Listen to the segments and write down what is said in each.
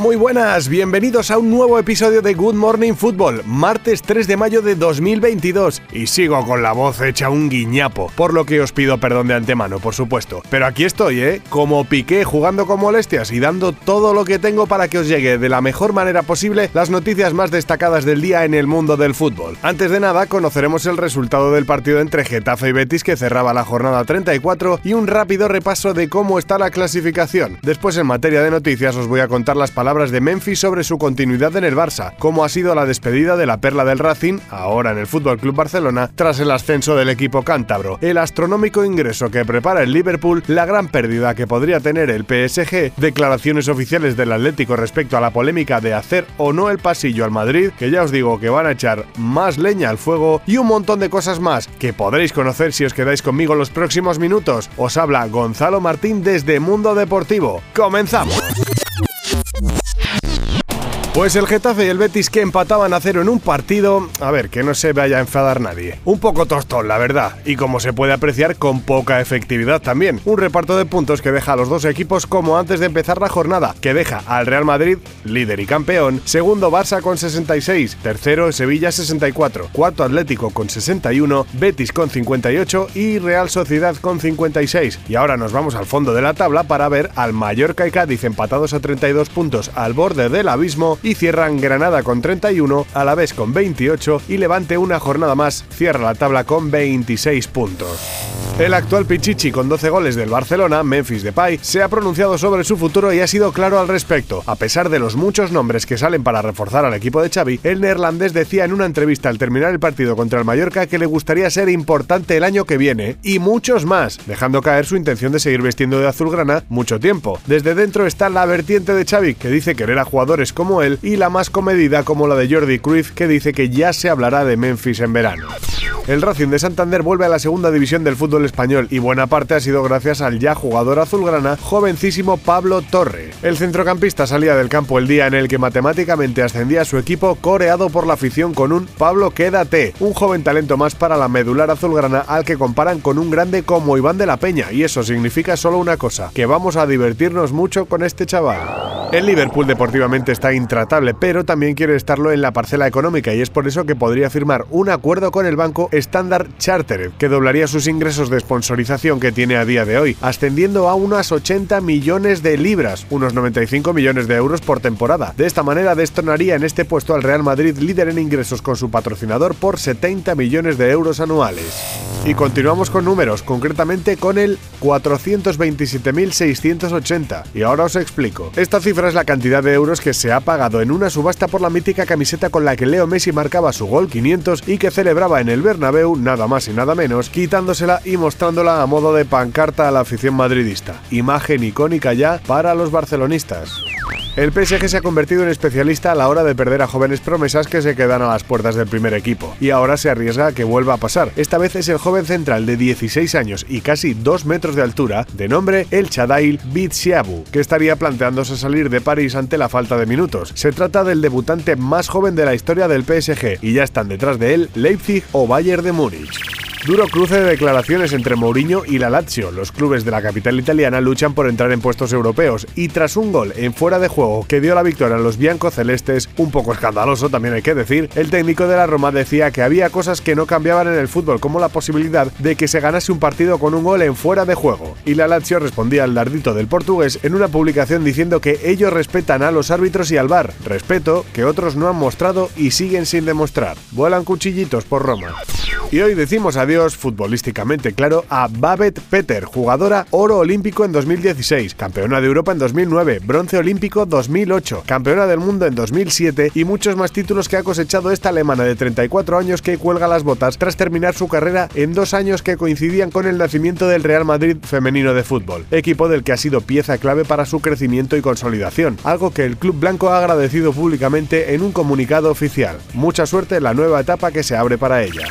Muy buenas, bienvenidos a un nuevo episodio de Good Morning Football, martes 3 de mayo de 2022. Y sigo con la voz hecha un guiñapo, por lo que os pido perdón de antemano, por supuesto. Pero aquí estoy, ¿eh? Como piqué, jugando con molestias y dando todo lo que tengo para que os llegue de la mejor manera posible las noticias más destacadas del día en el mundo del fútbol. Antes de nada, conoceremos el resultado del partido entre Getafe y Betis que cerraba la jornada 34 y un rápido repaso de cómo está la clasificación. Después, en materia de noticias, os voy a contar las palabras de Memphis sobre su continuidad en el Barça, cómo ha sido la despedida de la perla del Racing, ahora en el Fútbol Club Barcelona, tras el ascenso del equipo cántabro, el astronómico ingreso que prepara el Liverpool, la gran pérdida que podría tener el PSG, declaraciones oficiales del Atlético respecto a la polémica de hacer o no el pasillo al Madrid, que ya os digo que van a echar más leña al fuego, y un montón de cosas más que podréis conocer si os quedáis conmigo los próximos minutos. Os habla Gonzalo Martín desde Mundo Deportivo. ¡Comenzamos! Pues el Getafe y el Betis que empataban a cero en un partido, a ver, que no se vaya a enfadar nadie. Un poco tostón, la verdad, y como se puede apreciar, con poca efectividad también. Un reparto de puntos que deja a los dos equipos como antes de empezar la jornada, que deja al Real Madrid, líder y campeón, segundo Barça con 66, tercero Sevilla 64, cuarto Atlético con 61, Betis con 58 y Real Sociedad con 56. Y ahora nos vamos al fondo de la tabla para ver al Mallorca y Cádiz empatados a 32 puntos al borde del abismo cierran Granada con 31, a la vez con 28 y Levante una jornada más cierra la tabla con 26 puntos. El actual Pichichi con 12 goles del Barcelona, Memphis Depay, se ha pronunciado sobre su futuro y ha sido claro al respecto. A pesar de los muchos nombres que salen para reforzar al equipo de Xavi, el neerlandés decía en una entrevista al terminar el partido contra el Mallorca que le gustaría ser importante el año que viene y muchos más, dejando caer su intención de seguir vestiendo de azulgrana mucho tiempo. Desde dentro está la vertiente de Xavi, que dice querer a jugadores como él, y la más comedida como la de Jordi Cruyff, que dice que ya se hablará de Memphis en verano. El Racing de Santander vuelve a la segunda división del fútbol español y buena parte ha sido gracias al ya jugador azulgrana jovencísimo Pablo Torre. El centrocampista salía del campo el día en el que matemáticamente ascendía su equipo coreado por la afición con un Pablo quédate, un joven talento más para la medular azulgrana al que comparan con un grande como Iván de la Peña y eso significa solo una cosa, que vamos a divertirnos mucho con este chaval. El Liverpool deportivamente está intratable, pero también quiere estarlo en la parcela económica y es por eso que podría firmar un acuerdo con el banco Standard Chartered, que doblaría sus ingresos de sponsorización que tiene a día de hoy, ascendiendo a unas 80 millones de libras, unos 95 millones de euros por temporada. De esta manera destronaría en este puesto al Real Madrid líder en ingresos con su patrocinador por 70 millones de euros anuales. Y continuamos con números, concretamente con el 427.680. Y ahora os explico. Esta cifra es la cantidad de euros que se ha pagado en una subasta por la mítica camiseta con la que Leo Messi marcaba su gol 500 y que celebraba en el Bernabéu nada más y nada menos, quitándosela y mostrándola a modo de pancarta a la afición madridista. Imagen icónica ya para los barcelonistas. El PSG se ha convertido en especialista a la hora de perder a jóvenes promesas que se quedan a las puertas del primer equipo, y ahora se arriesga a que vuelva a pasar. Esta vez es el joven central de 16 años y casi 2 metros de altura, de nombre El Chadail Bitsiabu, que estaría planteándose salir de París ante la falta de minutos. Se trata del debutante más joven de la historia del PSG, y ya están detrás de él Leipzig o Bayern de Múnich. Duro cruce de declaraciones entre Mourinho y la Lazio. Los clubes de la capital italiana luchan por entrar en puestos europeos y tras un gol en fuera de juego que dio la victoria a los biancocelestes, un poco escandaloso también hay que decir, el técnico de la Roma decía que había cosas que no cambiaban en el fútbol como la posibilidad de que se ganase un partido con un gol en fuera de juego. Y la Lazio respondía al dardito del portugués en una publicación diciendo que ellos respetan a los árbitros y al VAR, respeto que otros no han mostrado y siguen sin demostrar. Vuelan cuchillitos por Roma. Y hoy decimos adiós, futbolísticamente claro, a Babette Peter, jugadora oro olímpico en 2016, campeona de Europa en 2009, bronce olímpico 2008, campeona del mundo en 2007 y muchos más títulos que ha cosechado esta alemana de 34 años que cuelga las botas tras terminar su carrera en dos años que coincidían con el nacimiento del Real Madrid femenino de fútbol, equipo del que ha sido pieza clave para su crecimiento y consolidación, algo que el club blanco ha agradecido públicamente en un comunicado oficial. Mucha suerte en la nueva etapa que se abre para ella.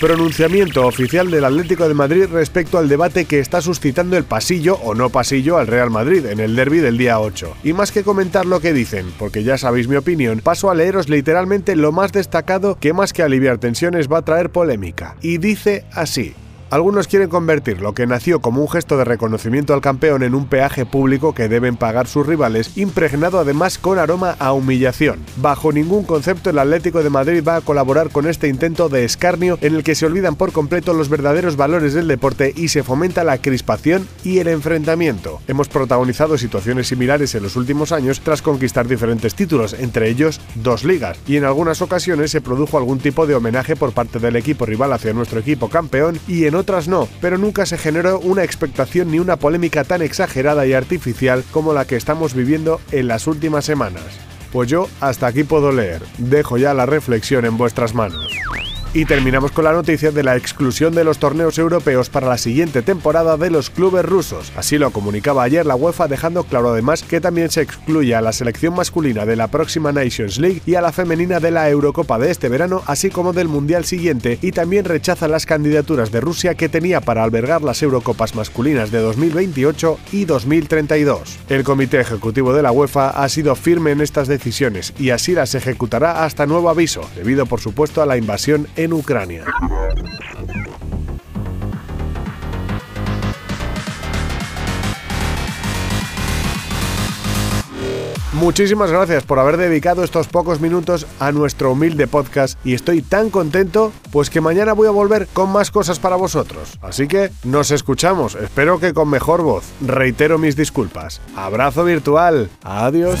Pronunciamiento oficial del Atlético de Madrid respecto al debate que está suscitando el pasillo o no pasillo al Real Madrid en el derby del día 8. Y más que comentar lo que dicen, porque ya sabéis mi opinión, paso a leeros literalmente lo más destacado que más que aliviar tensiones va a traer polémica. Y dice así. Algunos quieren convertir lo que nació como un gesto de reconocimiento al campeón en un peaje público que deben pagar sus rivales, impregnado además con aroma a humillación. Bajo ningún concepto el Atlético de Madrid va a colaborar con este intento de escarnio en el que se olvidan por completo los verdaderos valores del deporte y se fomenta la crispación y el enfrentamiento. Hemos protagonizado situaciones similares en los últimos años tras conquistar diferentes títulos, entre ellos dos ligas, y en algunas ocasiones se produjo algún tipo de homenaje por parte del equipo rival hacia nuestro equipo campeón y en otras no, pero nunca se generó una expectación ni una polémica tan exagerada y artificial como la que estamos viviendo en las últimas semanas. Pues yo hasta aquí puedo leer, dejo ya la reflexión en vuestras manos. Y terminamos con la noticia de la exclusión de los torneos europeos para la siguiente temporada de los clubes rusos. Así lo comunicaba ayer la UEFA, dejando claro además que también se excluye a la selección masculina de la próxima Nations League y a la femenina de la Eurocopa de este verano, así como del Mundial siguiente, y también rechaza las candidaturas de Rusia que tenía para albergar las Eurocopas masculinas de 2028 y 2032. El Comité Ejecutivo de la UEFA ha sido firme en estas decisiones y así las ejecutará hasta nuevo aviso, debido por supuesto a la invasión en Ucrania. Muchísimas gracias por haber dedicado estos pocos minutos a nuestro humilde podcast y estoy tan contento pues que mañana voy a volver con más cosas para vosotros. Así que nos escuchamos, espero que con mejor voz. Reitero mis disculpas. Abrazo virtual. Adiós.